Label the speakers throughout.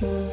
Speaker 1: Bye.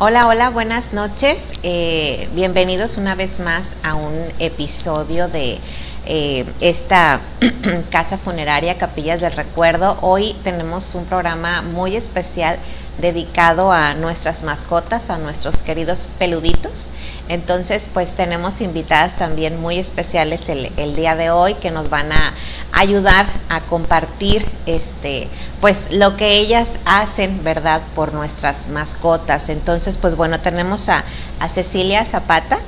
Speaker 1: Hola, hola, buenas noches. Eh, bienvenidos una vez más a un episodio de eh, esta casa funeraria Capillas del Recuerdo. Hoy tenemos un programa muy especial dedicado a nuestras mascotas, a nuestros queridos peluditos. Entonces, pues tenemos invitadas también muy especiales el, el, día de hoy que nos van a ayudar a compartir este, pues lo que ellas hacen, ¿verdad?, por nuestras mascotas. Entonces, pues bueno, tenemos a, a Cecilia Zapata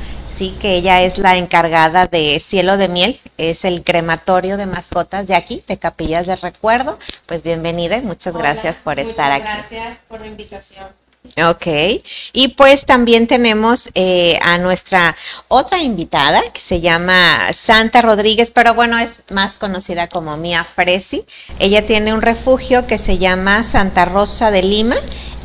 Speaker 1: sí, que ella es la encargada de Cielo de Miel, es el crematorio de mascotas de aquí, de Capillas de Recuerdo. Pues bienvenida y muchas
Speaker 2: Hola,
Speaker 1: gracias por estar aquí.
Speaker 2: Gracias por la invitación.
Speaker 1: Ok, y pues también tenemos eh, a nuestra otra invitada que se llama Santa Rodríguez, pero bueno, es más conocida como Mía Fresi. Ella tiene un refugio que se llama Santa Rosa de Lima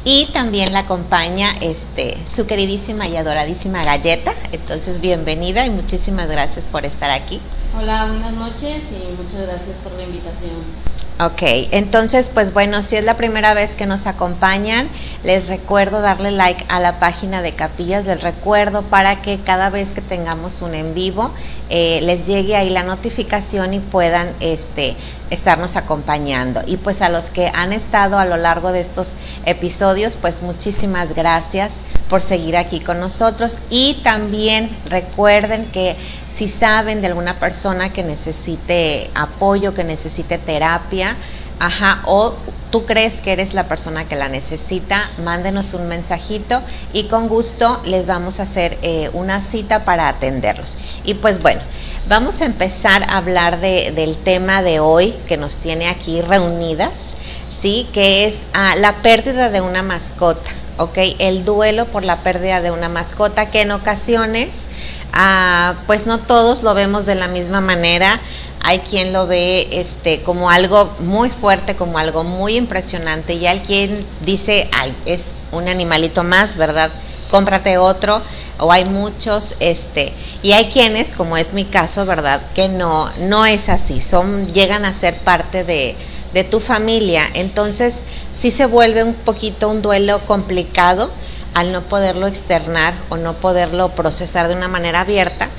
Speaker 1: y también la acompaña este su queridísima y adoradísima Galleta. Entonces, bienvenida y muchísimas gracias por estar aquí.
Speaker 2: Hola, buenas noches y muchas gracias por la invitación.
Speaker 1: Ok, entonces pues bueno, si es la primera vez que nos acompañan, les recuerdo darle like a la página de Capillas del Recuerdo para que cada vez que tengamos un en vivo eh, les llegue ahí la notificación y puedan este, estarnos acompañando. Y pues a los que han estado a lo largo de estos episodios, pues muchísimas gracias por seguir aquí con nosotros y también recuerden que si saben de alguna persona que necesite apoyo, que necesite terapia, ajá, o tú crees que eres la persona que la necesita, mándenos un mensajito y con gusto les vamos a hacer eh, una cita para atenderlos. Y pues bueno, vamos a empezar a hablar de, del tema de hoy que nos tiene aquí reunidas, ¿sí? Que es ah, la pérdida de una mascota. ¿ok? El duelo por la pérdida de una mascota que en ocasiones, ah, pues no todos lo vemos de la misma manera. Hay quien lo ve este, como algo muy fuerte, como algo muy impresionante y hay quien dice, ay, es un animalito más, ¿verdad? Cómprate otro o hay muchos este y hay quienes como es mi caso verdad que no no es así son llegan a ser parte de, de tu familia entonces sí se vuelve un poquito un duelo complicado al no poderlo externar o no poderlo procesar de una manera abierta,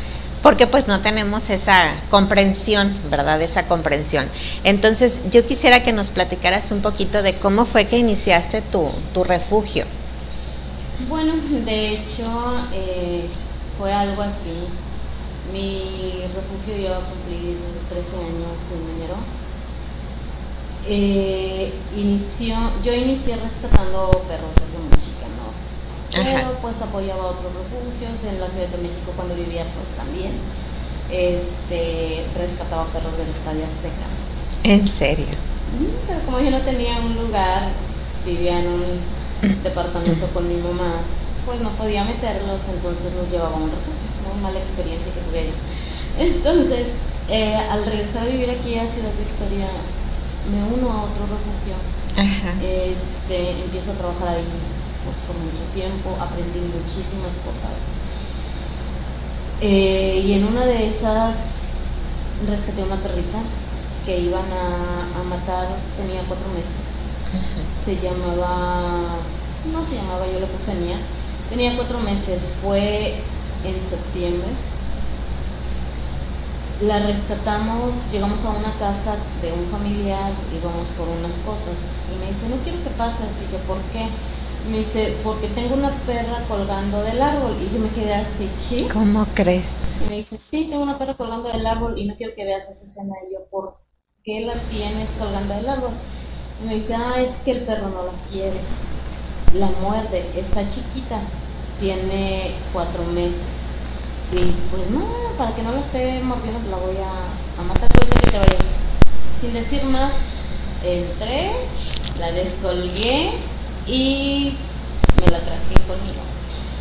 Speaker 1: porque pues no tenemos esa comprensión, ¿verdad? Esa comprensión. Entonces yo quisiera que nos platicaras un poquito de cómo fue que iniciaste tu, refugio.
Speaker 2: Bueno, de hecho eh, fue algo así. Mi refugio iba a cumplir 13 años en enero eh, inició, yo inicié rescatando perros desde Pero pues apoyaba otros refugios en la Ciudad de México cuando vivía pues también. Este, rescataba perros del Estadio Azteca.
Speaker 1: ¿En serio?
Speaker 2: Pero como yo no tenía un lugar, vivía en un departamento con mi mamá, pues no podía meterlos, entonces nos llevaba un refugio, muy mala experiencia que tuve. Entonces, eh, al regresar a vivir aquí a Ciudad Victoria, me uno a otro refugio. Este, empiezo a trabajar ahí pues, por mucho tiempo, aprendí muchísimas cosas. Eh, y en una de esas rescaté una perrita que iban a, matar, tenía cuatro meses. Se llamaba, no se llamaba, yo le puse Mía. Tenía cuatro meses, fue en septiembre la rescatamos, llegamos a una casa de un familiar, íbamos por unas cosas y me dice, no quiero que pases, y yo, ¿por qué? Me dice, porque tengo una perra colgando del árbol y yo me quedé así, ¿qué?
Speaker 1: ¿Cómo crees?
Speaker 2: Y me dice, sí, tengo una perra colgando del árbol y no quiero que veas esa escena. Y yo, ¿por qué la tienes colgando del árbol? Y me dice, ah, es que el perro no la quiere, la muerde, está chiquita, tiene cuatro meses y pues no, para que no la esté mordiendo, pues la voy a, a matar que te vaya. Sin decir más, entré, la descolgué y me la traje conmigo.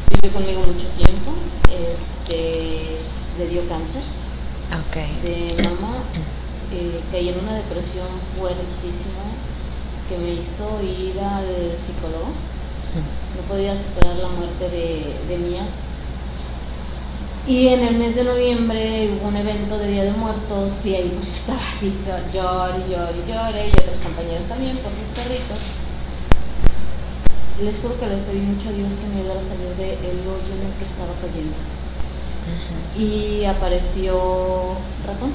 Speaker 2: Vivió conmigo mucho tiempo, este, le dio cáncer de mamá, eh, caí en una depresión fuertísima que me hizo ir al psicólogo. No podía superar la muerte de, de Mía y en el mes de noviembre hubo un evento de Día de Muertos y ahí pues estaba así, llore, llore, llore, y otros compañeros también por mis perritos. Les juro que les pedí mucho a Dios que me ayudara a salir del hoyo en el que estaba cayendo. Y apareció Ratón,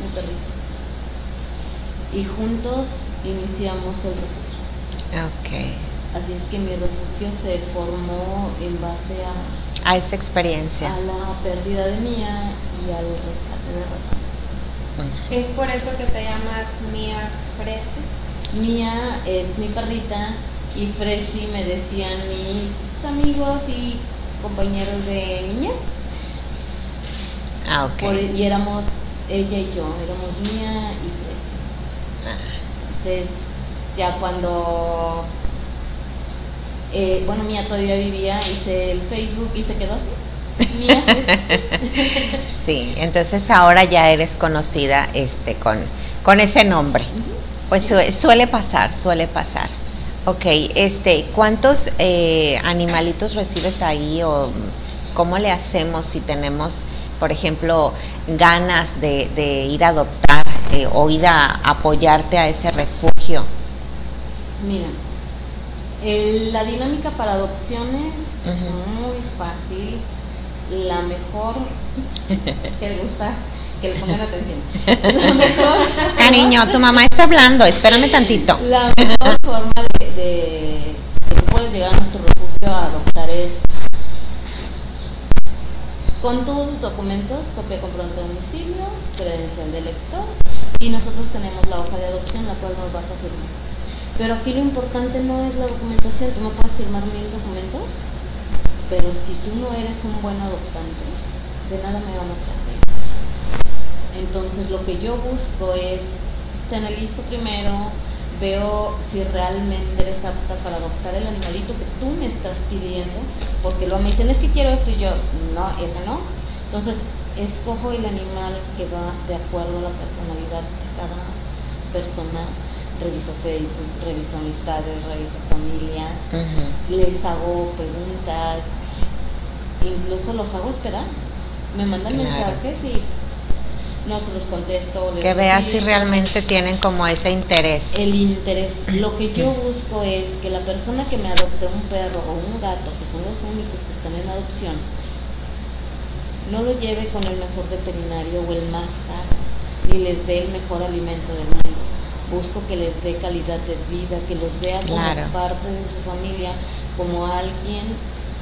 Speaker 2: mi perrito. Y juntos iniciamos el refugio.
Speaker 1: Ok.
Speaker 2: Así es que mi refugio se formó en base a
Speaker 1: a esa experiencia.
Speaker 2: A la pérdida de Mía y al rescate de Ratón.
Speaker 3: ¿Es por eso que te llamas Mía Fresi?
Speaker 2: Mía es mi perrita y Fresi me decían mis amigos y compañeros de niñez.
Speaker 1: Ah, ok.
Speaker 2: y éramos ella y yo, éramos Mía y Fresi. Ah. Entonces, ya cuando eh, bueno, Mía todavía vivía, hice el Facebook y se quedó así. Mía,
Speaker 1: sí, entonces ahora ya eres conocida este, con, con ese nombre. Pues suele pasar, suele pasar. Ok, este, ¿cuántos eh, animalitos recibes ahí o cómo le hacemos si tenemos, por ejemplo, ganas de, ir a adoptar eh, o ir a apoyarte a ese refugio?
Speaker 2: Mira, la dinámica para adopciones es muy fácil. La mejor es que le gusta que le pongan atención. La mejor.
Speaker 1: Cariño, tu mamá está hablando, espérame tantito.
Speaker 2: La mejor forma de, de, que puedes llegar a nuestro refugio a adoptar es con todos tus documentos, copia comprobante de domicilio, credencial de lector y nosotros tenemos la hoja de adopción la cual nos vas a firmar. Pero aquí lo importante no es la documentación, tú no puedes firmar mil documentos, pero si tú no eres un buen adoptante, de nada me van a servir. Entonces lo que yo busco es, te analizo primero, veo si realmente eres apta para adoptar el animalito que tú me estás pidiendo, porque luego me dicen, es que quiero esto y yo, no, ese no. Entonces, escojo el animal que va de acuerdo a la personalidad de cada persona reviso Facebook, reviso amistades, reviso familia, les hago preguntas, incluso los hago esperar. Me mandan mensajes y no se los contesto.
Speaker 1: que veas si realmente tienen como ese interés.
Speaker 2: El interés. Lo que yo busco es que la persona que me adopte un perro o un gato, que son los únicos que están en adopción, no lo lleve con el mejor veterinario o el más caro, ni les dé el mejor alimento del mundo busco que les dé calidad de vida, que los vea como parte de su familia, como alguien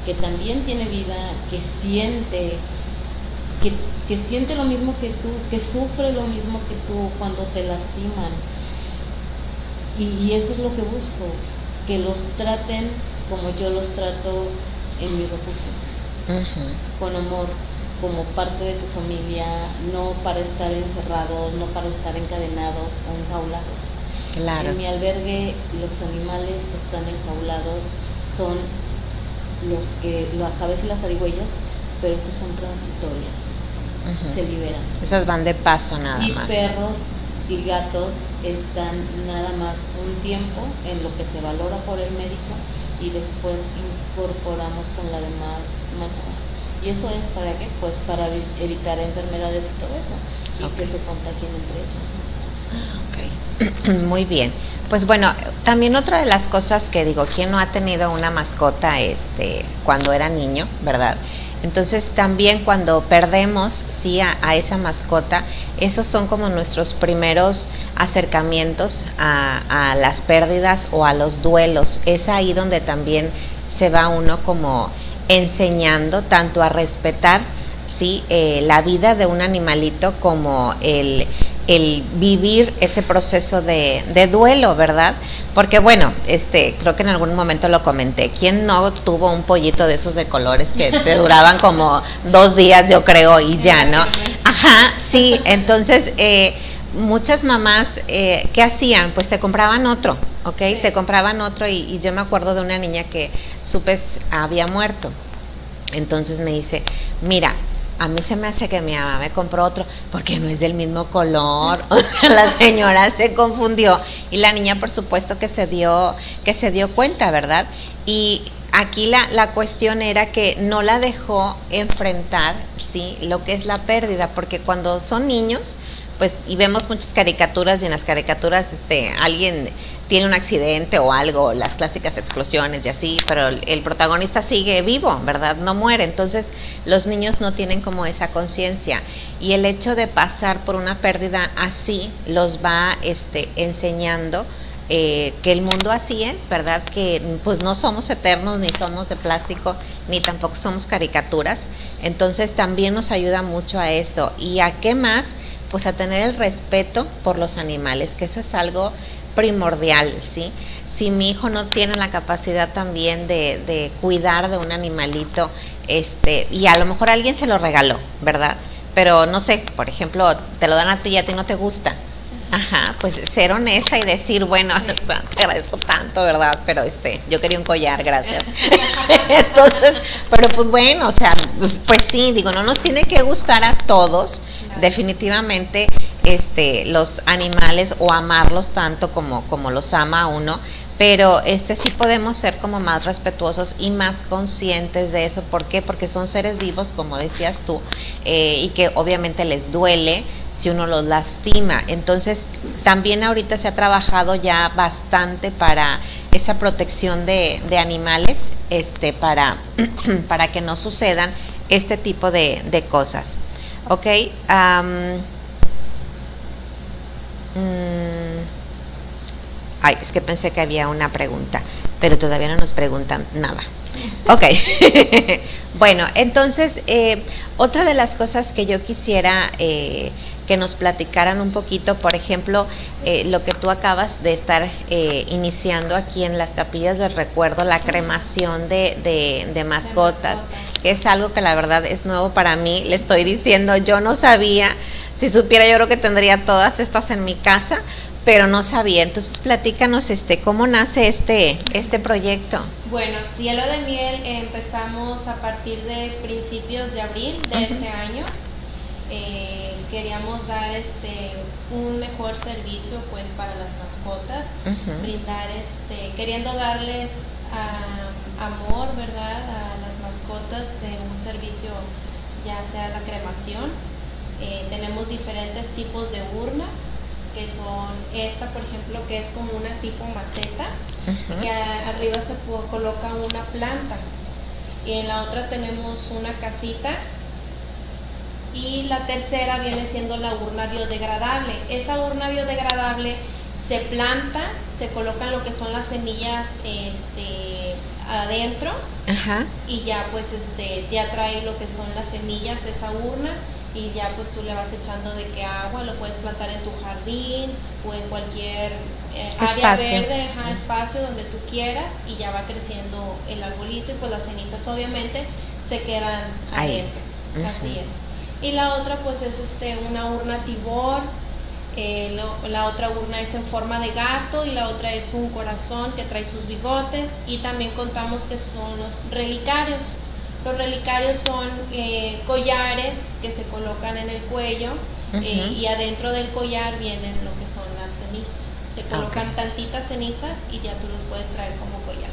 Speaker 2: que también tiene vida, que siente, que, siente lo mismo que tú, que sufre lo mismo que tú cuando te lastiman. Y, eso es lo que busco, que los traten como yo los trato en mi refugio, con amor, como parte de tu familia, no para estar encerrados, no para estar encadenados o enjaulados. En mi albergue los animales que están enjaulados son los que las aves y las arigüeyas, pero esas son transitorias. Se liberan.
Speaker 1: Esas van de paso nada
Speaker 2: y
Speaker 1: más.
Speaker 2: perros y gatos están nada más un tiempo en lo que se valora por el médico y después incorporamos con la demás manera. ¿Y eso es para qué? Pues para evitar enfermedades y todo eso, y que se contagien entre ellos.
Speaker 1: Ok, muy bien. Pues bueno, también otra de las cosas que digo, ¿quién no ha tenido una mascota este, cuando era niño, verdad? Entonces también cuando perdemos sí a, esa mascota, esos son como nuestros primeros acercamientos a, a, las pérdidas o a los duelos. Es ahí donde también se va uno como enseñando tanto a respetar sí eh, la vida de un animalito como el el vivir ese proceso de, de, duelo, ¿verdad? Porque bueno, este, creo que en algún momento lo comenté, ¿quién no tuvo un pollito de esos de colores que te duraban como dos días, yo creo, y ya, ¿no? Ajá, sí, entonces eh, muchas mamás, eh, ¿qué hacían? Pues te compraban otro, ¿ok? Te compraban otro y, y, yo me acuerdo de una niña que supes había muerto. Entonces me dice, mira, a mí se me hace que mi mamá me compró otro porque no es del mismo color. La señora se confundió y la niña por supuesto que se dio que se dio cuenta, ¿verdad? Y aquí la, la cuestión era que no la dejó enfrentar, sí, lo que es la pérdida, porque cuando son niños, pues y vemos muchas caricaturas y en las caricaturas este alguien tiene un accidente o algo, las clásicas explosiones y así, pero el, protagonista sigue vivo, ¿verdad? No muere. Entonces, los niños no tienen como esa conciencia y el hecho de pasar por una pérdida así los va este enseñando eh, que el mundo así es, ¿verdad? Que pues no somos eternos, ni somos de plástico, ni tampoco somos caricaturas. Entonces también nos ayuda mucho a eso. ¿Y a qué más? pues a tener el respeto por los animales, que eso es algo primordial, ¿sí? Si mi hijo no tiene la capacidad también de, de cuidar de un animalito, este, y a lo mejor alguien se lo regaló, ¿verdad? Pero no sé, por ejemplo, te lo dan a ti y a ti no te gusta. Ajá, pues ser honesta y decir, bueno, te agradezco tanto, ¿verdad? Pero este, yo quería un collar, gracias. Entonces, pero pues bueno, o sea, pues, pues sí, digo, no nos tiene que gustar a todos, definitivamente este los animales o amarlos tanto como como los ama uno pero este sí podemos ser como más respetuosos y más conscientes de eso ¿por qué? porque son seres vivos como decías tú eh, y que obviamente les duele si uno los lastima entonces también ahorita se ha trabajado ya bastante para esa protección de, animales este para para que no sucedan este tipo de, cosas Ok. Ay, es que pensé que había una pregunta, pero todavía no nos preguntan nada. Ok. bueno, entonces, eh, otra de las cosas que yo quisiera eh, que nos platicaran un poquito, por ejemplo, eh, lo que tú acabas de estar eh, iniciando aquí en las capillas del recuerdo, la cremación de, de, de mascotas, que es algo que la verdad es nuevo para mí. Le estoy diciendo, yo no sabía, si supiera yo creo que tendría todas estas en mi casa, pero no sabía. Entonces platícanos este cómo nace este este proyecto.
Speaker 3: Bueno, Cielo de Miel empezamos a partir de principios de abril de este año. Eh, queríamos dar este un mejor servicio pues para las mascotas, brindar este, queriendo darles amor, ¿verdad? A las mascotas de un servicio ya sea la cremación. Eh, tenemos diferentes tipos de urna, que son esta por ejemplo que es como una tipo maceta, que arriba se coloca una planta y en la otra tenemos una casita y la tercera viene siendo la urna biodegradable. Esa urna biodegradable se planta, se colocan lo que son las semillas este, adentro y ya pues este ya trae lo que son las semillas esa urna y ya pues tú le vas echando de qué agua, lo puedes plantar en tu jardín o en cualquier eh, área verde, espacio donde tú quieras y ya va creciendo el arbolito y pues las cenizas obviamente se quedan adentro. Así es y la otra pues es este una urna tibor eh, la otra urna es en forma de gato y la otra es un corazón que trae sus bigotes y también contamos que son los relicarios. Los relicarios son eh, collares que se colocan en el cuello eh, y adentro del collar vienen lo que son las cenizas. Se colocan tantitas cenizas y ya tú los puedes traer como collar.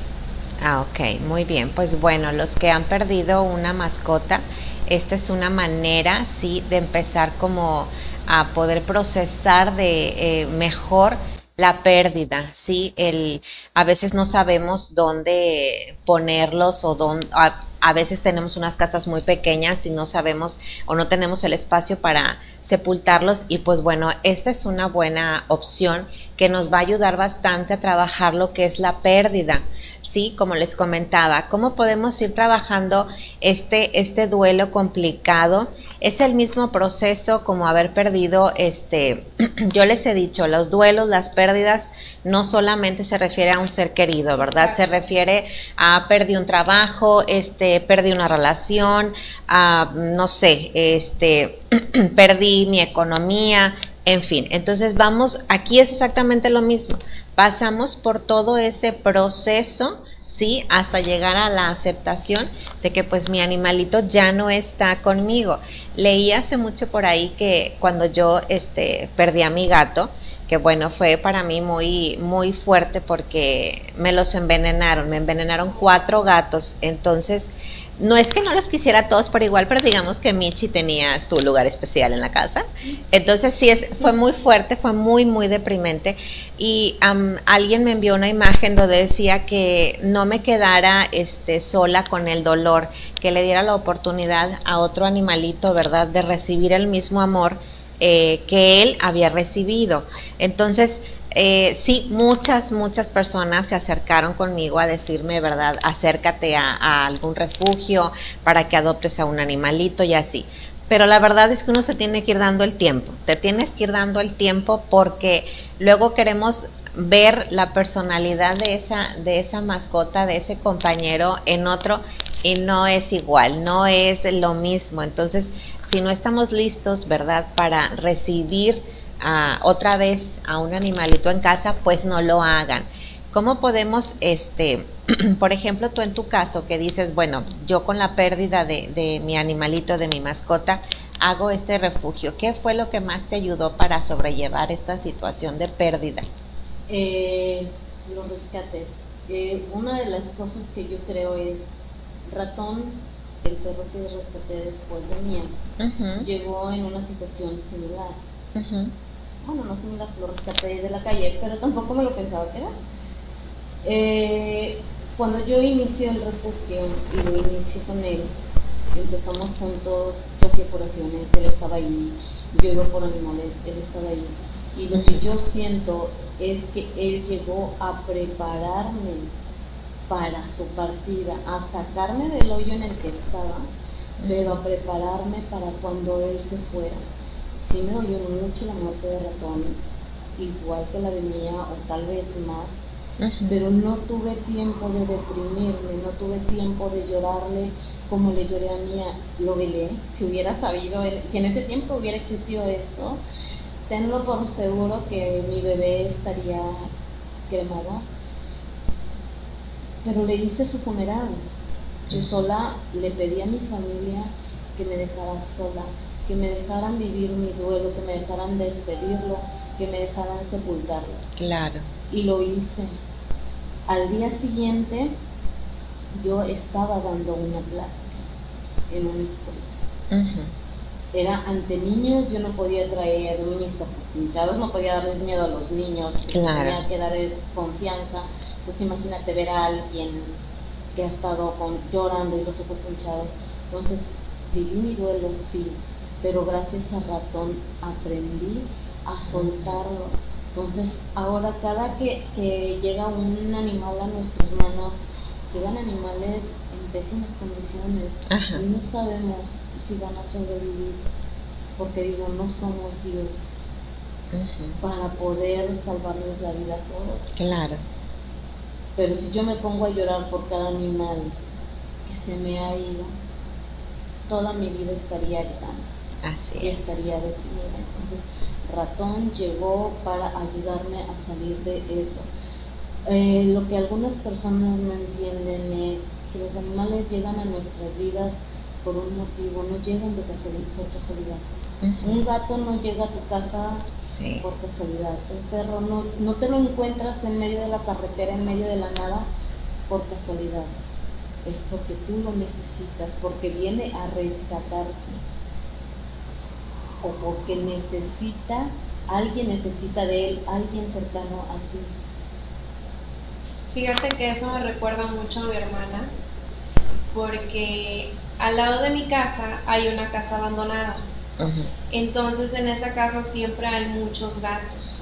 Speaker 1: Ah, ok, muy bien. Pues bueno, los que han perdido una mascota, esta es una manera, sí, de empezar como a poder procesar de eh, mejor la pérdida, sí, el a veces no sabemos dónde ponerlos o dónde a, a, veces tenemos unas casas muy pequeñas y no sabemos o no tenemos el espacio para sepultarlos y pues bueno, esta es una buena opción que nos va a ayudar bastante a trabajar lo que es la pérdida. Sí, como les comentaba, cómo podemos ir trabajando este, este duelo complicado. Es el mismo proceso como haber perdido, este, yo les he dicho, los duelos, las pérdidas, no solamente se refiere a un ser querido, ¿verdad? Se refiere a perdí un trabajo, este, perdí una relación, a, no sé, este, perdí mi economía, en fin, entonces vamos, aquí es exactamente lo mismo. Pasamos por todo ese proceso, ¿sí? Hasta llegar a la aceptación de que pues mi animalito ya no está conmigo. Leí hace mucho por ahí que cuando yo este, perdí a mi gato, que bueno, fue para mí muy, muy fuerte porque me los envenenaron, me envenenaron cuatro gatos, entonces no es que no los quisiera todos por igual, pero digamos que Michi tenía su lugar especial en la casa. Entonces sí, es, fue muy fuerte, fue muy, muy deprimente. Y alguien me envió una imagen donde decía que no me quedara este, sola con el dolor, que le diera la oportunidad a otro animalito, ¿verdad?, de recibir el mismo amor eh, que él había recibido. Entonces, eh, sí, muchas, muchas personas se acercaron conmigo a decirme, ¿verdad? Acércate a, algún refugio para que adoptes a un animalito y así. Pero la verdad es que uno se tiene que ir dando el tiempo. Te tienes que ir dando el tiempo porque luego queremos ver la personalidad de esa, de esa mascota, de ese compañero en otro y no es igual, no es lo mismo. Entonces, si no estamos listos, ¿verdad? Para recibir otra vez a un animalito en casa, pues no lo hagan. ¿Cómo podemos, este, por ejemplo, tú en tu caso que dices, bueno, yo con la pérdida de, mi animalito, de mi mascota, hago este refugio? ¿Qué fue lo que más te ayudó para sobrellevar esta situación de pérdida?
Speaker 2: Eh, los rescates. Eh, una de las cosas que yo creo es ratón, el perro que rescaté después de mí, llegó en una situación similar bueno, no se me lo rescaté de la calle, pero tampoco me lo pensaba que era. Eh, cuando yo inicié el refugio y lo inicié con él, empezamos juntos, yo hacía curaciones, él estaba ahí, yo iba por animales, él estaba ahí. Y lo que yo siento es que él llegó a prepararme para su partida, a sacarme del hoyo en el que estaba, pero a prepararme para cuando él se fuera sí me dolió mucho la muerte de ratón, igual que la de mía o tal vez más, pero no tuve tiempo de deprimirme, no tuve tiempo de llorarle como le lloré a mía, lo velé, si hubiera sabido, si en ese tiempo hubiera existido esto, tenlo por seguro que mi bebé estaría quemado. Pero le hice su funeral. Yo sola le pedí a mi familia que me dejara sola que me dejaran vivir mi duelo, que me dejaran despedirlo, que me dejaran sepultarlo.
Speaker 1: Claro.
Speaker 2: Y lo hice. Al día siguiente yo estaba dando una plática en una escuela. Era ante niños, yo no podía traer mis ojos hinchados, no podía darles miedo a los niños, claro. tenía que darles confianza. Pues imagínate ver a alguien que ha estado con, llorando y los ojos hinchados. Entonces viví mi duelo, sí, pero gracias a ratón aprendí a soltarlo. Entonces, ahora cada que, llega un animal a nuestras manos, llegan animales en pésimas condiciones y no sabemos si van a sobrevivir, porque digo, no somos Dios para poder salvarles la vida a todos.
Speaker 1: Claro.
Speaker 2: Pero si yo me pongo a llorar por cada animal que se me ha ido, toda mi vida estaría llorando
Speaker 1: Así
Speaker 2: y estaría deprimida. Entonces, ratón llegó para ayudarme a salir de eso. Eh, lo que algunas personas no entienden es que los animales llegan a nuestras vidas por un motivo, no llegan de casualidad. Un gato no llega a tu casa por casualidad. Un perro no, no te lo encuentras en medio de la carretera, en medio de la nada, por casualidad. Es porque tú lo necesitas, porque viene a rescatarte. O porque necesita, alguien necesita de él, alguien cercano a ti.
Speaker 3: Fíjate que eso me recuerda mucho a mi hermana, porque al lado de mi casa hay una casa abandonada entonces en esa casa siempre hay muchos gatos.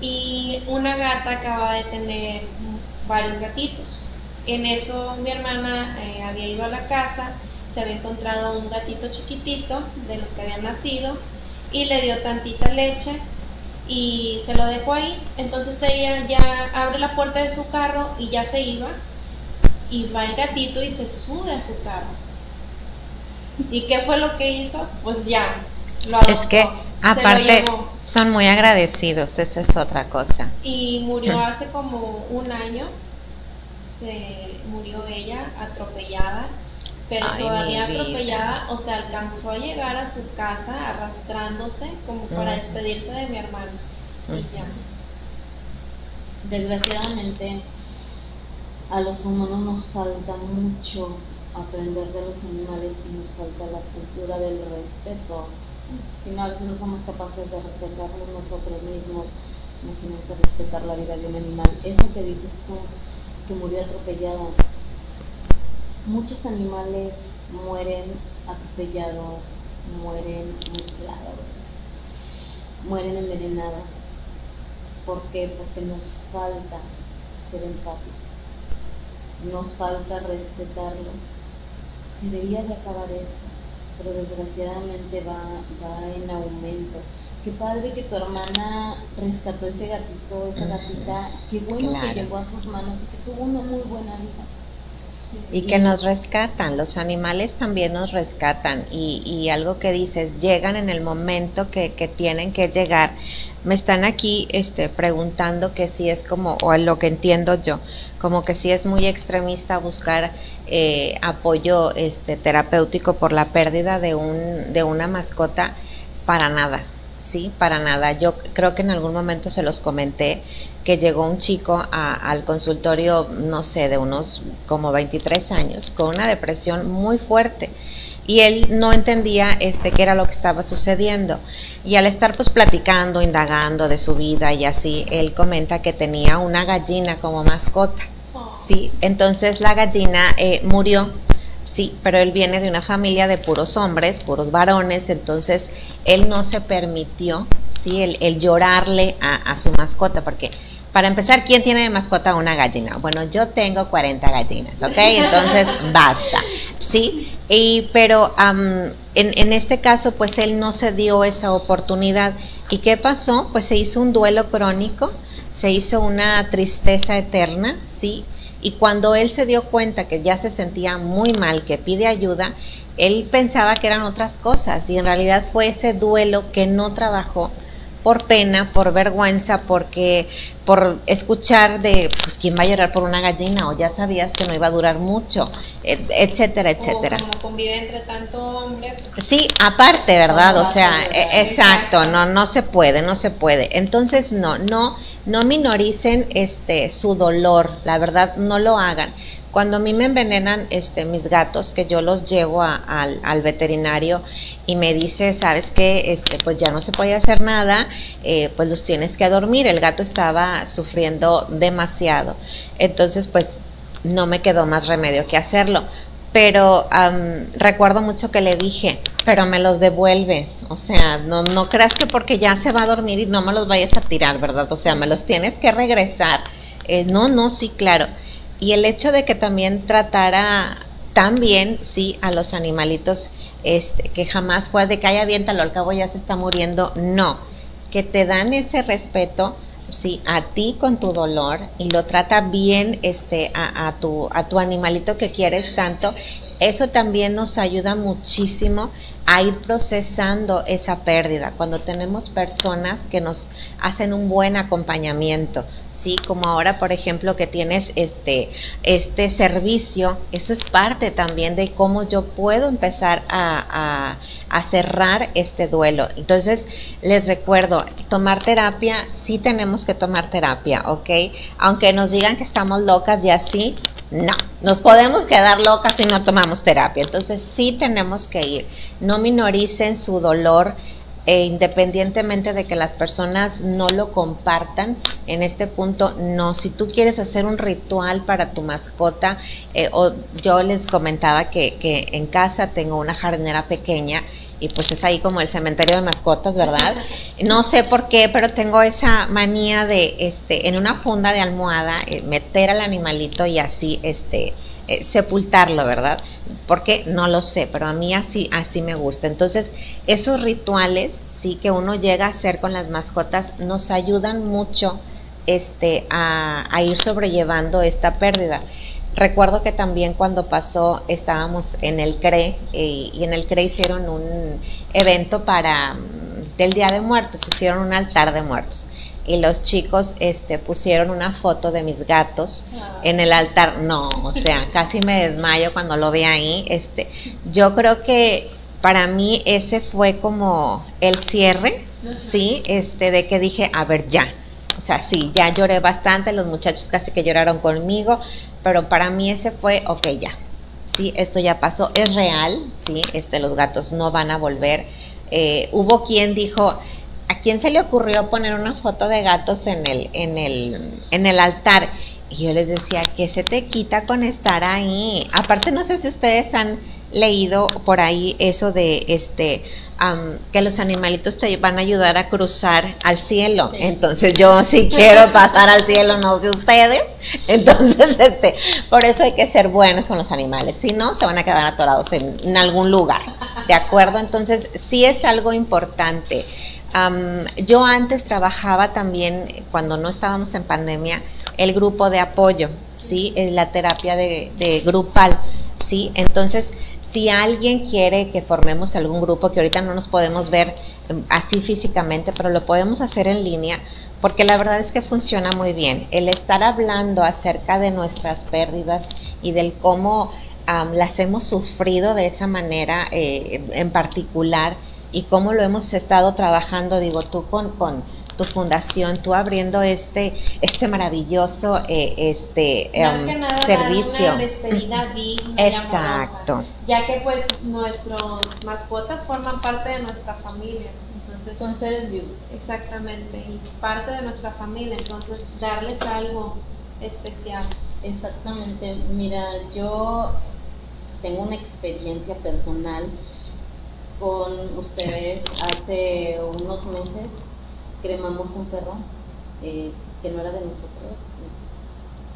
Speaker 3: Y una gata acaba de tener varios gatitos. En eso mi hermana eh, había ido a la casa, se había encontrado un gatito chiquitito de los que habían nacido y le dio tantita leche y se lo dejó ahí. Entonces ella ya abre la puerta de su carro y ya se iba y va el gatito y se sube a su carro ¿Y qué fue lo que hizo? Pues ya,
Speaker 1: lo Es que aparte son muy agradecidos, eso es otra cosa.
Speaker 3: Y murió hace como un año, se murió ella atropellada, pero todavía atropellada, o sea, alcanzó a llegar a su casa arrastrándose como para despedirse de mi hermano. Y ya.
Speaker 2: Desgraciadamente, a los humanos nos falta mucho aprender de los animales y nos falta la cultura del respeto. Si no, a veces no somos capaces de respetarnos nosotros mismos, imagínense respetar la vida de un animal. Eso que dices tú, que murió atropellado. Muchos animales mueren atropellados, mueren mutilados, mueren envenenados. ¿Por qué? Porque nos falta ser empáticos, nos falta respetarlos debería de acabar esto, pero desgraciadamente va, va en aumento. Qué padre que tu hermana rescató ese gatito, esa gatita, qué bueno que llegó a sus manos y que tuvo una muy buena vida.
Speaker 1: Y que nos rescatan, los animales también nos rescatan. Y, y algo que dices, llegan en el momento que, que, tienen que llegar. Me están aquí este, preguntando que si es como, o lo que entiendo yo, como que si es muy extremista buscar eh, apoyo este, terapéutico por la pérdida de, un, de una mascota, para nada, sí, para nada. Yo creo que en algún momento se los comenté que llegó un chico al consultorio, no sé, de unos como 23 años, con una depresión muy fuerte. Y él no entendía este qué era lo que estaba sucediendo. Y al estar pues platicando, indagando de su vida y así, él comenta que tenía una gallina como mascota, sí, entonces la gallina eh, murió, sí, pero él viene de una familia de puros hombres, puros varones, entonces él no se permitió, sí, el, llorarle a, a su mascota porque para empezar, ¿quién tiene de mascota una gallina? Bueno, yo tengo 40 gallinas, ¿ok? Entonces, basta, ¿sí? Y, pero en, en este caso, pues él no se dio esa oportunidad. ¿Y qué pasó? Pues se hizo un duelo crónico, se hizo una tristeza eterna, ¿sí? Y cuando él se dio cuenta que ya se sentía muy mal, que pide ayuda, él pensaba que eran otras cosas. Y en realidad fue ese duelo que no trabajó por pena, por vergüenza, porque por escuchar de pues quién va a llorar por una gallina o ya sabías que no iba a durar mucho, etcétera, etcétera.
Speaker 3: como convive entre tanto hombre.
Speaker 1: Pues, sí, aparte, ¿verdad? O sea, e, exacto, no no se puede, no se puede. Entonces, no, no no minoricen este su dolor, la verdad no lo hagan. Cuando a mí me envenenan este, mis gatos, que yo los llevo al, veterinario y me dice, sabes que este, pues ya no se puede hacer nada, eh, pues los tienes que dormir. El gato estaba sufriendo demasiado. Entonces, pues no me quedó más remedio que hacerlo. Pero recuerdo mucho que le dije, pero me los devuelves. O sea, no, no creas que porque ya se va a dormir y no me los vayas a tirar, ¿verdad? O sea, me los tienes que regresar. Eh, no, no, sí, claro y el hecho de que también tratara tan bien, sí, a los animalitos, este, que jamás fue de que haya aviéntalo, al cabo ya se está muriendo, no, que te dan ese respeto, sí, a ti con tu dolor y lo trata bien, este, a, a tu, a tu animalito que quieres tanto, eso también nos ayuda muchísimo a ir procesando esa pérdida. Cuando tenemos personas que nos hacen un buen acompañamiento, sí, como ahora, por ejemplo, que tienes este este servicio, eso es parte también de cómo yo puedo empezar a, a cerrar este duelo. Entonces, les recuerdo, tomar terapia, sí tenemos que tomar terapia, ¿ok? Aunque nos digan que estamos locas y así, no, nos podemos quedar locas si no tomamos terapia. Entonces sí tenemos que ir. No minoricen su dolor e independientemente de que las personas no lo compartan, en este punto no. Si tú quieres hacer un ritual para tu mascota, eh, o yo les comentaba que, que en casa tengo una jardinera pequeña y pues es ahí como el cementerio de mascotas, ¿verdad? No sé por qué, pero tengo esa manía de, este, en una funda de almohada, eh, meter al animalito y así, este, eh, sepultarlo, ¿verdad? Porque no lo sé, pero a mí así, así me gusta. Entonces, esos rituales, sí, que uno llega a hacer con las mascotas, nos ayudan mucho, este, a, ir sobrellevando esta pérdida. Recuerdo que también cuando pasó estábamos en el CRE eh, y en el CRE hicieron un evento para mm, del Día de Muertos, hicieron un altar de muertos y los chicos este pusieron una foto de mis gatos ah. en el altar. No, o sea, casi me desmayo cuando lo vi ahí. Este, yo creo que para mí ese fue como el cierre, sí, este de que dije, a ver, ya. O sea, sí, ya lloré bastante, los muchachos casi que lloraron conmigo, pero para mí ese fue, ok, ya, sí, esto ya pasó, es real, sí, este, los gatos no van a volver. Eh, hubo quien dijo, ¿a quién se le ocurrió poner una foto de gatos en el, en el, en el altar? Y yo les decía, ¿qué se te quita con estar ahí? Aparte, no sé si ustedes han leído por ahí eso de este que los animalitos te van a ayudar a cruzar al cielo. Entonces yo sí quiero pasar al cielo, no sé ustedes. Entonces, este, por eso hay que ser buenos con los animales. Si no, se van a quedar atorados en, en algún lugar. ¿De acuerdo? Entonces, sí es algo importante. Yo antes trabajaba también, cuando no estábamos en pandemia, el grupo de apoyo, ¿sí? La terapia de, de grupal, ¿sí? Entonces, si alguien quiere que formemos algún grupo, que ahorita no nos podemos ver em, así físicamente, pero lo podemos hacer en línea, porque la verdad es que funciona muy bien. El estar hablando acerca de nuestras pérdidas y del cómo las hemos sufrido de esa manera eh, en particular y cómo lo hemos estado trabajando, digo tú, con, con tu fundación, tú abriendo este este maravilloso eh, este
Speaker 3: um, servicio.
Speaker 1: Exacto.
Speaker 3: ya que pues nuestros mascotas forman parte de nuestra familia. Entonces
Speaker 2: son seres vivos.
Speaker 3: Exactamente, y parte de nuestra familia, entonces darles algo especial.
Speaker 2: Exactamente. Mira, yo tengo una experiencia personal con ustedes hace unos meses cremamos un perro eh, que no era de nosotros.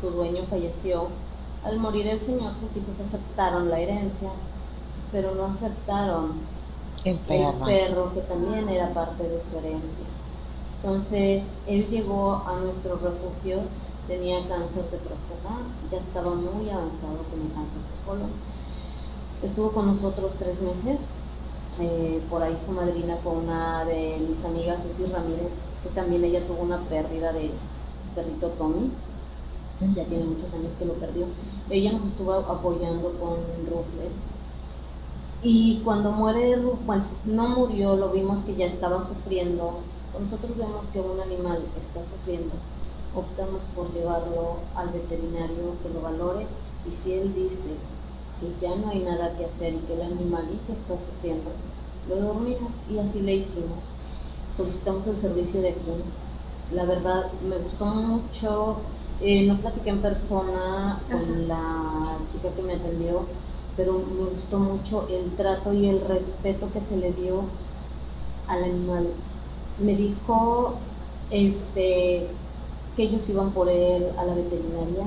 Speaker 2: Su dueño falleció. Al morir el señor, sus hijos aceptaron la herencia, pero no aceptaron el perro, que también era parte de su herencia. Entonces, él llegó a nuestro refugio, tenía cáncer de próstata, ya estaba muy avanzado con el cáncer de colon. Estuvo con nosotros tres meses, eh, por ahí su madrina con una de mis amigas, Lucy Ramírez, que también ella tuvo una pérdida de perrito Tommy, ya tiene muchos años que lo perdió. Ella nos estuvo apoyando con Rufles. Y cuando muere bueno, no murió, lo vimos que ya estaba sufriendo. Nosotros vemos que un animal está sufriendo, optamos por llevarlo al veterinario que lo valore y si él dice que ya no hay nada que hacer y que el animalito está sufriendo, lo dormimos y así le hicimos. Solicitamos el servicio de aquí. La verdad, me gustó mucho, eh, no platiqué en persona con la chica que me atendió, pero me gustó mucho el trato y el respeto que se le dio al animal. Me dijo este, que ellos iban por él a la veterinaria,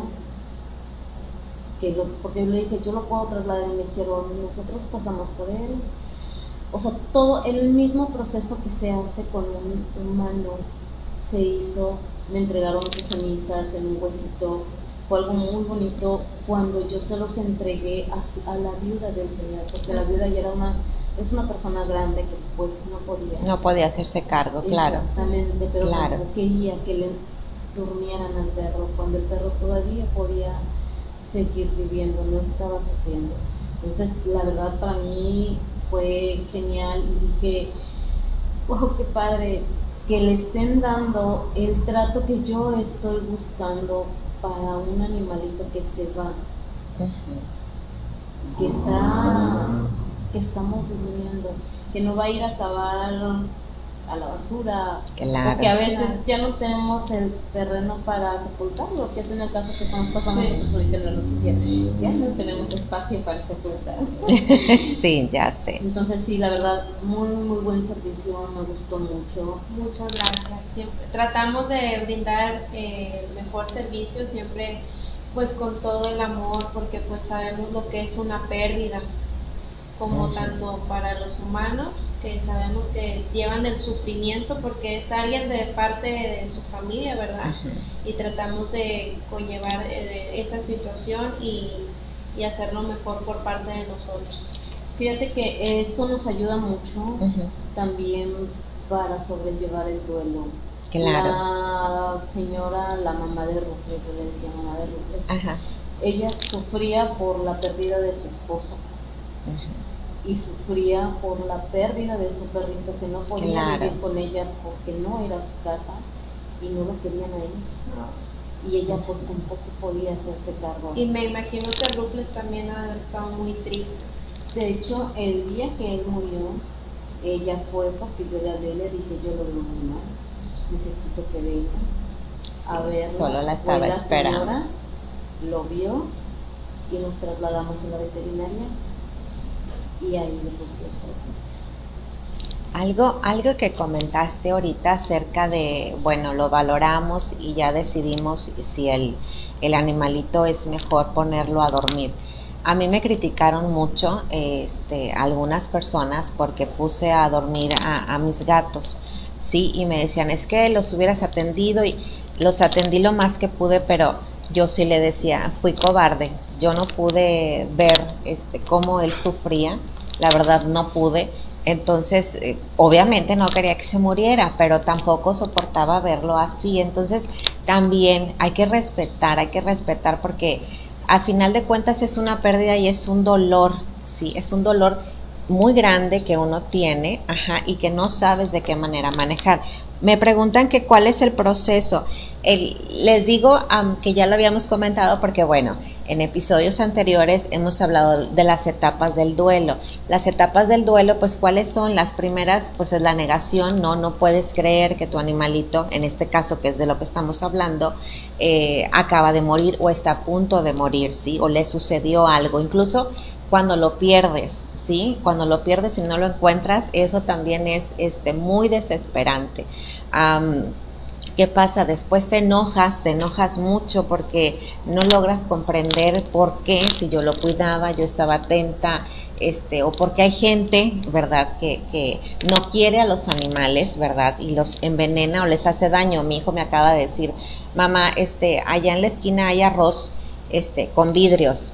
Speaker 2: que porque yo le dije, yo lo puedo trasladar y me dijeron, nosotros pasamos por él. O sea, todo el mismo proceso que se hace con un humano se hizo, me entregaron sus cenizas en un huesito fue algo muy bonito cuando yo se los entregué a, la viuda del Señor, porque la viuda ya era una es una persona grande que pues no podía
Speaker 1: no podía hacerse cargo claro
Speaker 2: exactamente pero claro. quería que le durmieran al perro cuando el perro todavía podía seguir viviendo no estaba sufriendo. Entonces la verdad para mí fue genial y dije wow qué padre que le estén dando el trato que yo estoy buscando para un animalito que se va, que está, que estamos viviendo, que no va a ir a acabar a la basura, porque a veces ya no tenemos el terreno para sepultarlo, que es en el caso que estamos pasando ahorita en ya no tenemos espacio para sepultar.
Speaker 1: sí, ya sé.
Speaker 2: Entonces sí, la verdad, muy, muy buen servicio, me gustó mucho.
Speaker 3: Muchas gracias. Siempre tratamos de brindar eh, mejor servicio, siempre pues con todo el amor, porque pues sabemos lo que es una pérdida como tanto para los humanos, que sabemos que llevan el sufrimiento porque es alguien de parte de su familia, ¿verdad? Y tratamos de conllevar eh, esa situación y, y, hacerlo mejor por parte de nosotros.
Speaker 2: Fíjate que esto nos ayuda mucho también para sobrellevar el duelo. Claro. La señora, la mamá de Rufles, yo le decía mamá de Rufles, ella sufría por la pérdida de su esposo y sufría por la pérdida de su perrito que no podía vivir con ella porque no era su casa y no lo querían ahí. Y ella pues tampoco podía hacerse cargo.
Speaker 3: Y me imagino que Rufles también ha estado muy triste.
Speaker 2: De hecho, el día que él murió, ella fue porque yo le hablé, le dije yo lo veo muy mal, necesito que venga a ver.
Speaker 1: Solo la estaba esperando.
Speaker 2: lo vio y nos trasladamos a la veterinaria y ahí
Speaker 1: algo, algo que comentaste ahorita acerca de, bueno, lo valoramos y ya decidimos si el, el animalito es mejor ponerlo a dormir. A mí me criticaron mucho este, algunas personas porque puse a dormir a, a, mis gatos, sí, y me decían, es que los hubieras atendido y los atendí lo más que pude, pero yo sí le decía, fui cobarde, yo no pude ver este, cómo él sufría, la verdad no pude, entonces eh, obviamente no quería que se muriera, pero tampoco soportaba verlo así, entonces también hay que respetar, hay que respetar porque a final de cuentas es una pérdida y es un dolor, sí, es un dolor muy grande que uno tiene, ajá, y que no sabes de qué manera manejar. Me preguntan que cuál es el proceso. les digo que ya lo habíamos comentado porque, bueno, en episodios anteriores hemos hablado de las etapas del duelo. Las etapas del duelo, pues, ¿cuáles son? Las primeras, pues, es la negación, ¿no? No puedes creer que tu animalito, en este caso que es de lo que estamos hablando, eh, acaba de morir o está a punto de morir, ¿sí? O le sucedió algo. Incluso cuando lo pierdes, ¿sí? Cuando lo pierdes y no lo encuentras, eso también es este, muy desesperante. ¿Qué pasa? Después te enojas, te enojas mucho porque no logras comprender por qué, si yo lo cuidaba, yo estaba atenta, este, o porque hay gente, ¿verdad?, que, que no quiere a los animales, ¿verdad?, y los envenena o les hace daño. Mi hijo me acaba de decir, mamá, este, allá en la esquina hay arroz, este, con vidrios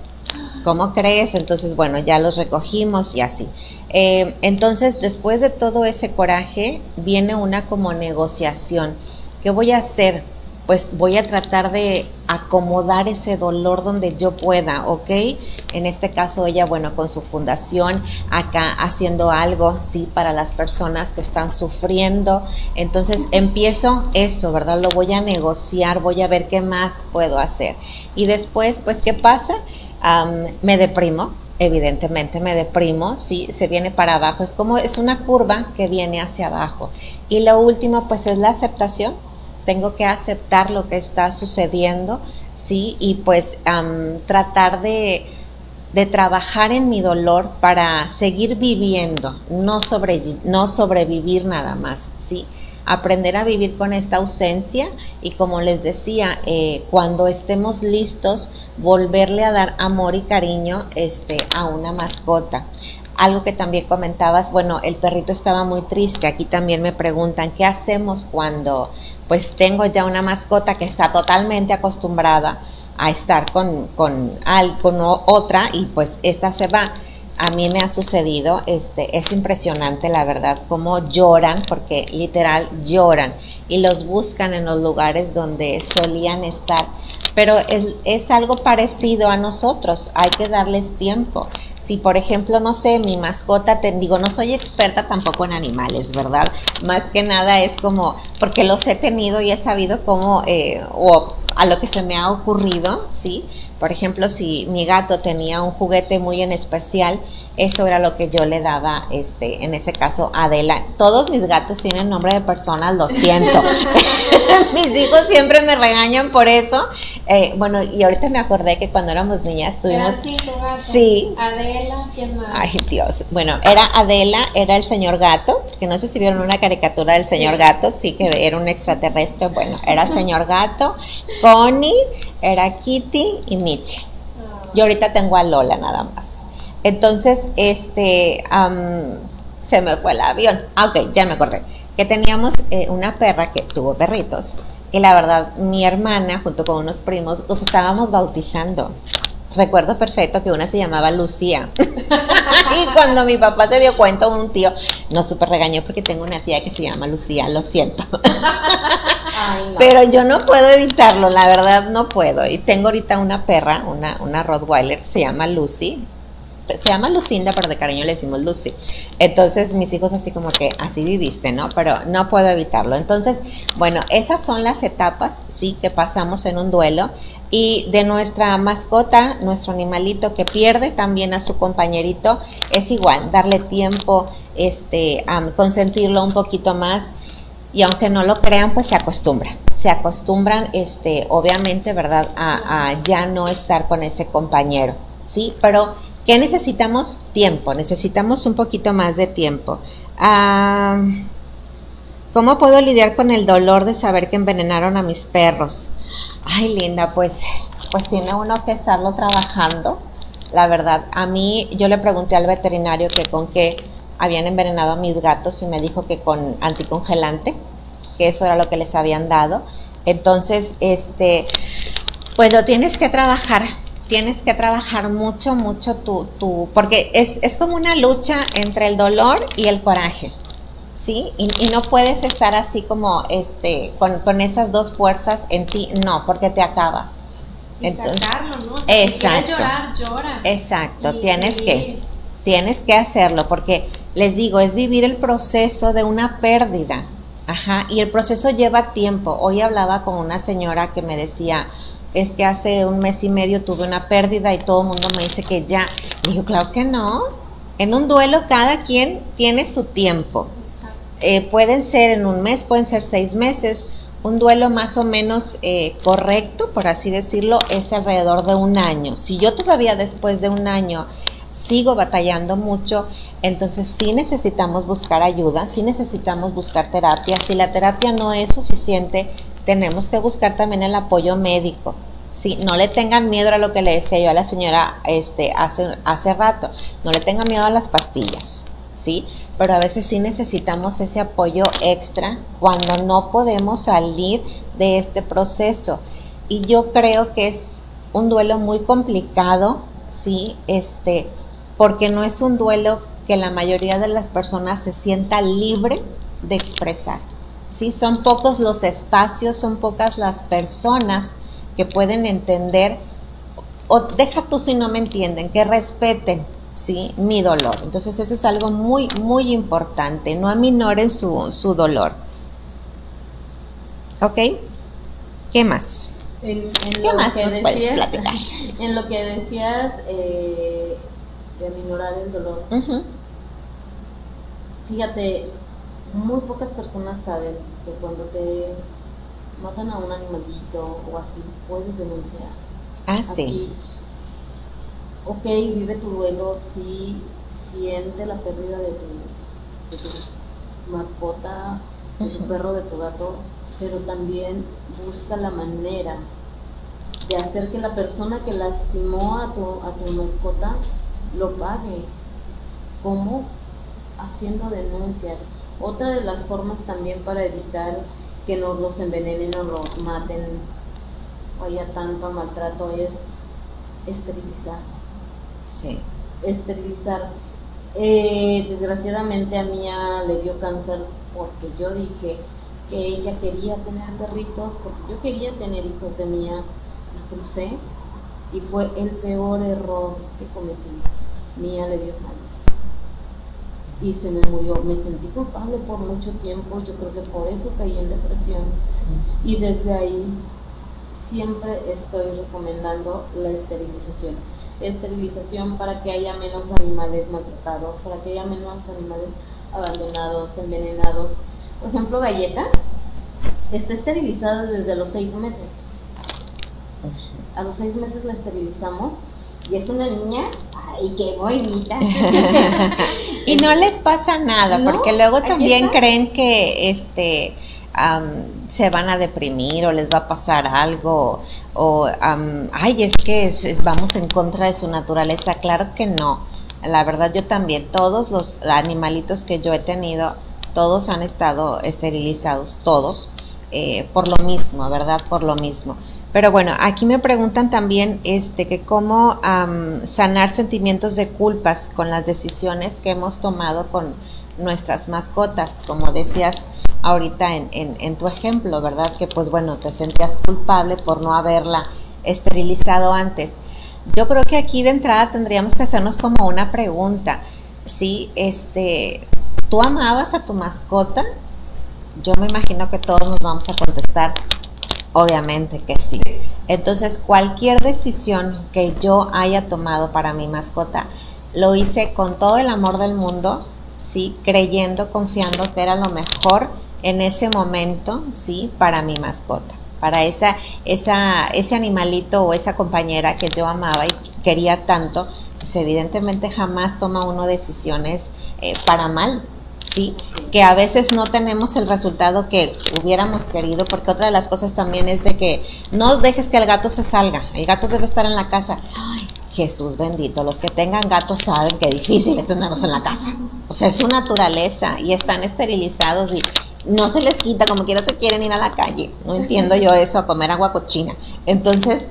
Speaker 1: ¿Cómo crees? Entonces, bueno, ya los recogimos y así. Eh, entonces, después de todo ese coraje, viene una como negociación. ¿Qué voy a hacer? Pues voy a tratar de acomodar ese dolor donde yo pueda, ¿ok? En este caso ella, bueno, con su fundación acá haciendo algo, sí, para las personas que están sufriendo. Entonces empiezo eso, ¿verdad? Lo voy a negociar, voy a ver qué más puedo hacer. Y después, pues, ¿qué pasa? Me deprimo, evidentemente me deprimo, sí, se viene para abajo, es como, es una curva que viene hacia abajo. Y lo último, pues es la aceptación, tengo que aceptar lo que está sucediendo, sí, y pues tratar de, de, trabajar en mi dolor para seguir viviendo, no, sobre, no sobrevivir nada más, sí aprender a vivir con esta ausencia y como les decía, eh, cuando estemos listos, volverle a dar amor y cariño este, a una mascota. Algo que también comentabas, bueno, el perrito estaba muy triste. Aquí también me preguntan, ¿qué hacemos cuando pues tengo ya una mascota que está totalmente acostumbrada a estar con, con, al, con otra y pues esta se va a mí me ha sucedido, este, es impresionante la verdad, cómo lloran, porque literal lloran y los buscan en los lugares donde solían estar. Pero es, es algo parecido a nosotros, hay que darles tiempo. Si, por ejemplo, no sé, mi mascota, te digo, no soy experta tampoco en animales, ¿verdad? Más que nada es como, porque los he tenido y he sabido cómo, eh, o a lo que se me ha ocurrido, ¿sí? Por ejemplo, si mi gato tenía un juguete muy en especial, eso era lo que yo le daba, este, en ese caso, Adela. Todos mis gatos tienen nombre de personas, lo siento. mis hijos siempre me regañan por eso. Eh, bueno, y ahorita me acordé que cuando éramos niñas tuvimos...
Speaker 3: Sí. Adela, ¿quién más?
Speaker 1: Ay, Dios. Bueno, era Adela, era el señor gato, que no sé si vieron una caricatura del señor gato, sí que era un extraterrestre. Bueno, era señor gato, Connie, era Kitty y Mitch. Ah. Yo ahorita tengo a Lola nada más. Entonces, este, se me fue el avión. Ah, ok, ya me acordé. Que teníamos eh, una perra que tuvo perritos. Y la verdad, mi hermana, junto con unos primos, los estábamos bautizando. Recuerdo perfecto que una se llamaba Lucía. y cuando mi papá se dio cuenta, un tío nos super regañó porque tengo una tía que se llama Lucía, lo siento. Pero yo no puedo evitarlo, la verdad no puedo. Y tengo ahorita una perra, una, una Rottweiler, se llama Lucy se llama Lucinda, pero de cariño le decimos Lucy. Entonces mis hijos así como que así viviste, ¿no? Pero no puedo evitarlo. Entonces, bueno, esas son las etapas, sí, que pasamos en un duelo. Y de nuestra mascota, nuestro animalito que pierde también a su compañerito, es igual, darle tiempo, este, consentirlo un poquito más. Y aunque no lo crean, pues se acostumbran. Se acostumbran, este, obviamente, ¿verdad?, a ya no estar con ese compañero. Sí, pero ¿Qué necesitamos? Tiempo, necesitamos un poquito más de tiempo. Ah, ¿Cómo puedo lidiar con el dolor de saber que envenenaron a mis perros? Ay, linda, pues, pues tiene uno que estarlo trabajando. La verdad, a mí yo le pregunté al veterinario que con qué habían envenenado a mis gatos y me dijo que con anticongelante, que eso era lo que les habían dado. Entonces, este, pues lo tienes que trabajar tienes que trabajar mucho, mucho tu, tu porque es, es como una lucha entre el dolor y el coraje. ¿sí? Y, no puedes estar así como este con, con, esas dos fuerzas en ti, no, porque te acabas.
Speaker 3: Entonces, ¿no?
Speaker 1: exacto.
Speaker 3: llorar, llora.
Speaker 1: Exacto, tienes que tienes que hacerlo porque les digo, es vivir el proceso de una pérdida. Ajá, y el proceso lleva tiempo. Hoy hablaba con una señora que me decía, es que hace un mes y medio tuve una pérdida y todo el mundo me dice que ya. Y yo, claro que no. En un duelo cada quien tiene su tiempo. Eh, pueden ser en un mes, pueden ser seis meses. Un duelo más o menos eh, correcto, por así decirlo, es alrededor de un año. Si yo todavía después de un año sigo batallando mucho, entonces sí necesitamos buscar ayuda, sí necesitamos buscar terapia. Si la terapia no es suficiente, tenemos que buscar también el apoyo médico. Sí, no le tengan miedo a lo que le decía yo a la señora este, hace, hace rato, no le tengan miedo a las pastillas, ¿sí? Pero a veces sí necesitamos ese apoyo extra cuando no podemos salir de este proceso. Y yo creo que es un duelo muy complicado, ¿sí? Este, porque no es un duelo que la mayoría de las personas se sienta libre de expresar. ¿Sí? Son pocos los espacios, son pocas las personas que pueden entender, o deja tú si no me entienden, que respeten, ¿sí? Mi dolor. Entonces eso es algo muy, muy importante, no aminoren su, su dolor. ¿Ok? ¿Qué más?
Speaker 2: En, ¿Qué más nos puedes platicar? En lo que decías eh, de aminorar el dolor. Fíjate, muy pocas personas saben que cuando te matan a un animalito o así, puedes denunciar.
Speaker 1: Ah, sí.
Speaker 2: ok, vive tu duelo, sí, siente la pérdida de tu, de tu mascota, de tu perro, de tu gato, pero también busca la manera de hacer que la persona que lastimó a tu, a tu mascota lo pague. ¿Cómo? Haciendo denuncias otra de las formas también para evitar que nos los envenenen o los maten o haya tanto maltrato es esterilizar.
Speaker 1: Sí.
Speaker 2: Esterilizar. Eh, desgraciadamente a Mía le dio cáncer porque yo dije que ella quería tener perritos, porque yo quería tener hijos de Mía, la crucé y fue el peor error que cometí. Mía le dio cáncer y se me murió. Me sentí culpable por mucho tiempo, yo creo que por eso caí en depresión. Y desde ahí siempre estoy recomendando la esterilización. Esterilización para que haya menos animales maltratados, para que haya menos animales abandonados, envenenados. Por ejemplo, Galleta está esterilizada desde los seis meses. A los seis meses la esterilizamos y es una niña, ay, qué bonita.
Speaker 1: y no les pasa nada, porque luego también creen que este se van a deprimir o les va a pasar algo o ay es que vamos en contra de su naturaleza. Claro que no. La verdad yo también todos los animalitos que yo he tenido todos han estado esterilizados todos eh, por lo mismo verdad por lo mismo pero bueno, aquí me preguntan también este que cómo sanar sentimientos de culpas con las decisiones que hemos tomado con nuestras mascotas, como decías ahorita en, en, tu ejemplo, ¿verdad? Que pues bueno, te sentías culpable por no haberla esterilizado antes. Yo creo que aquí de entrada tendríamos que hacernos como una pregunta. Si este, tú amabas a tu mascota, yo me imagino que todos nos vamos a contestar Obviamente que sí. Entonces, cualquier decisión que yo haya tomado para mi mascota, lo hice con todo el amor del mundo, sí, creyendo, confiando que era lo mejor en ese momento, sí, para mi mascota, para esa, esa, ese animalito o esa compañera que yo amaba y quería tanto, pues evidentemente jamás toma uno decisiones eh, para mal, ¿sí? Que a veces no tenemos el resultado que hubiéramos querido, porque otra de las cosas también es de que no dejes que el gato se salga, el gato debe estar en la casa. Ay, Jesús bendito, los que tengan gatos saben que difícil es tenerlos en la casa. O sea, es su naturaleza y están esterilizados y no se les quita, como quiera se quieren ir a la calle. No entiendo yo eso, a comer agua cochina. Entonces,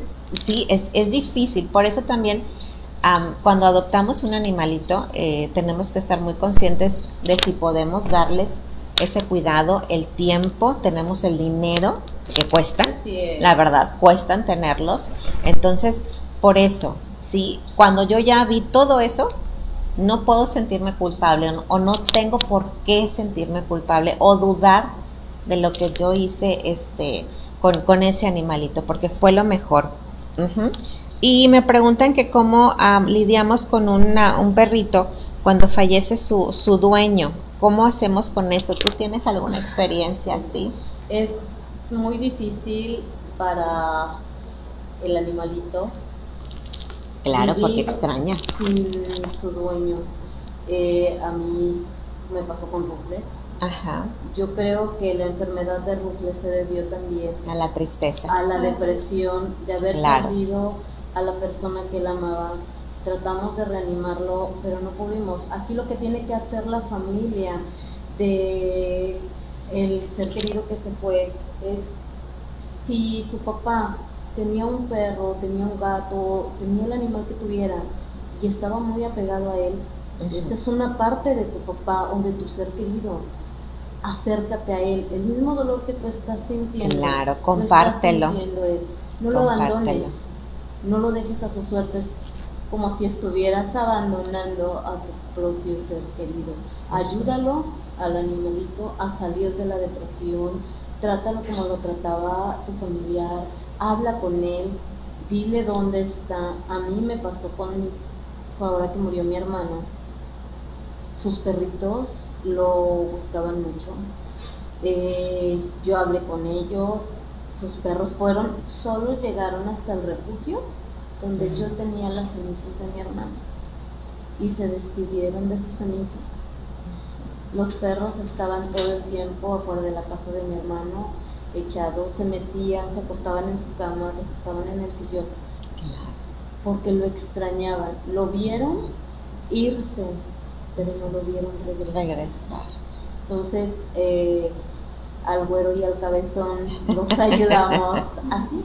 Speaker 1: sí, es, es difícil. Por eso también cuando adoptamos un animalito, eh, tenemos que estar muy conscientes de si podemos darles ese cuidado, el tiempo, tenemos el dinero que cuesta, la verdad, cuestan tenerlos. Entonces, por eso, si cuando yo ya vi todo eso, no puedo sentirme culpable o no tengo por qué sentirme culpable o dudar de lo que yo hice este, con, ese animalito, porque fue lo mejor. Y me preguntan que cómo lidiamos con una, un perrito cuando fallece su, su dueño. ¿Cómo hacemos con esto? ¿Tú tienes alguna experiencia así?
Speaker 2: Es muy difícil para el animalito.
Speaker 1: Claro, porque extraña.
Speaker 2: Sin su dueño. Eh, a mí me pasó con Rufles.
Speaker 1: Ajá.
Speaker 2: Yo creo que la enfermedad de Rufles se debió también
Speaker 1: a la tristeza,
Speaker 2: a la depresión de haber perdido a la persona que él amaba. Tratamos de reanimarlo, pero no pudimos. Aquí lo que tiene que hacer la familia de el ser querido que se fue es si tu papá tenía un perro, tenía un gato, tenía el animal que tuviera y estaba muy apegado a él, esa es una parte de tu papá o de tu ser querido. Acércate a él, el mismo dolor que tú estás sintiendo.
Speaker 1: Claro, compártelo.
Speaker 2: No lo abandones no lo dejes a su suerte como si estuvieras abandonando a tu propio ser querido. Ayúdalo al animalito a salir de la depresión, trátalo como lo trataba tu familiar, habla con él, dile dónde está. A mí me pasó con, ahora que murió mi hermano, sus perritos lo gustaban mucho. Eh, yo hablé con ellos, sus perros fueron, solo llegaron hasta el refugio donde yo tenía las cenizas de mi hermano y se despidieron de sus cenizas. Los perros estaban todo el tiempo afuera de la casa de mi hermano, echados, se metían, se acostaban en su cama, se acostaban en el sillón, porque lo extrañaban. Lo vieron irse, pero no lo vieron regresar.
Speaker 1: regresar.
Speaker 2: Entonces, eh, al güero y al cabezón los ayudamos así,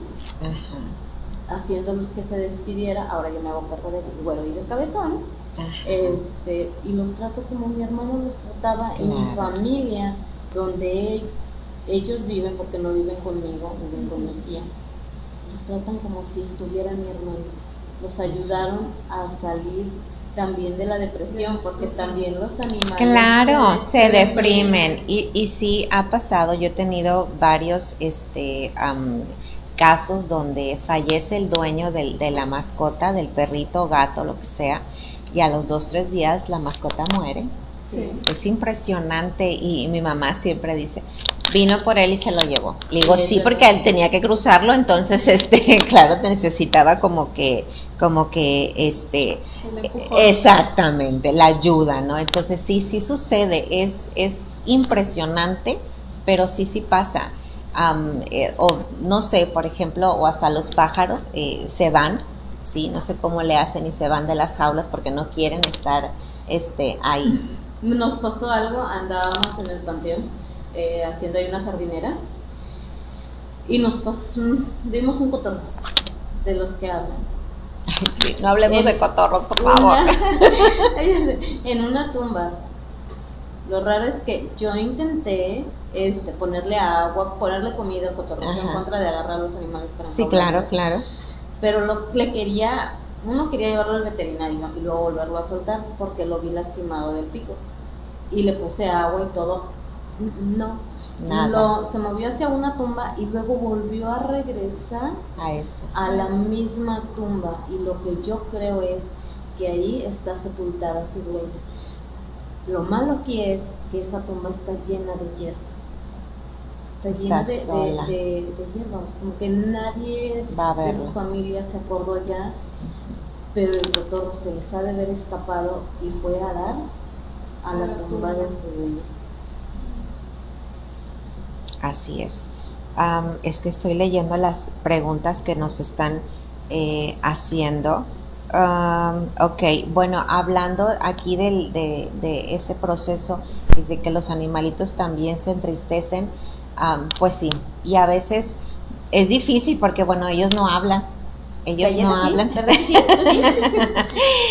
Speaker 2: haciéndolos que se despidiera. Ahora yo me hago cargo del güero y del cabezón. Este, y los trato como mi hermano los trataba en mi familia, donde ellos viven, porque no viven conmigo, viven con mi tía. Los tratan como si estuviera mi hermano. Los ayudaron a salir también de la depresión, porque también los animales...
Speaker 1: Claro, se, deprimen. Y, y sí, ha pasado, yo he tenido varios este, casos donde fallece el dueño del, de la mascota, del perrito, gato, lo que sea, y a los dos, tres días la mascota muere. Es impresionante y mi mamá siempre dice, vino por él y se lo llevó. Le digo, sí, porque él tenía que cruzarlo, entonces, este, claro, necesitaba como que, como que, este, exactamente, la ayuda, ¿no? Entonces, sí, sí sucede, es, es impresionante, pero sí, sí pasa. Eh, o no sé, por ejemplo, o hasta los pájaros eh, se van, sí, no sé cómo le hacen y se van de las jaulas porque no quieren estar, este, ahí.
Speaker 2: Nos pasó algo, andábamos en el panteón eh, haciendo ahí una jardinera y nos dimos un cotorro de los que hablan.
Speaker 1: no hablemos de cotorro, por favor.
Speaker 2: en una tumba. Lo raro es que yo intenté este, ponerle agua, ponerle comida al cotorro en contra de agarrar a los animales para
Speaker 1: Sí, claro, claro.
Speaker 2: Pero lo, le quería uno quería llevarlo al veterinario y luego volverlo a soltar porque lo vi lastimado del pico. Y le puse agua y todo. No. Nada. se movió hacia una tumba y luego volvió a regresar
Speaker 1: a, eso.
Speaker 2: a la misma tumba. Y lo que yo creo es que ahí está sepultada su dueño. Lo malo aquí es que esa tumba está llena de hierbas. Está, llena de, hierbas. Como que nadie de su familia se acordó ya pero el doctor se les ha de haber escapado y fue a dar a la tumba de su dueño.
Speaker 1: Así es. es que estoy leyendo las preguntas que nos están eh, haciendo. ok, bueno, hablando aquí del, de, de, ese proceso y de que los animalitos también se entristecen, pues sí, y a veces es difícil porque, bueno, ellos no hablan, ellos no hablan.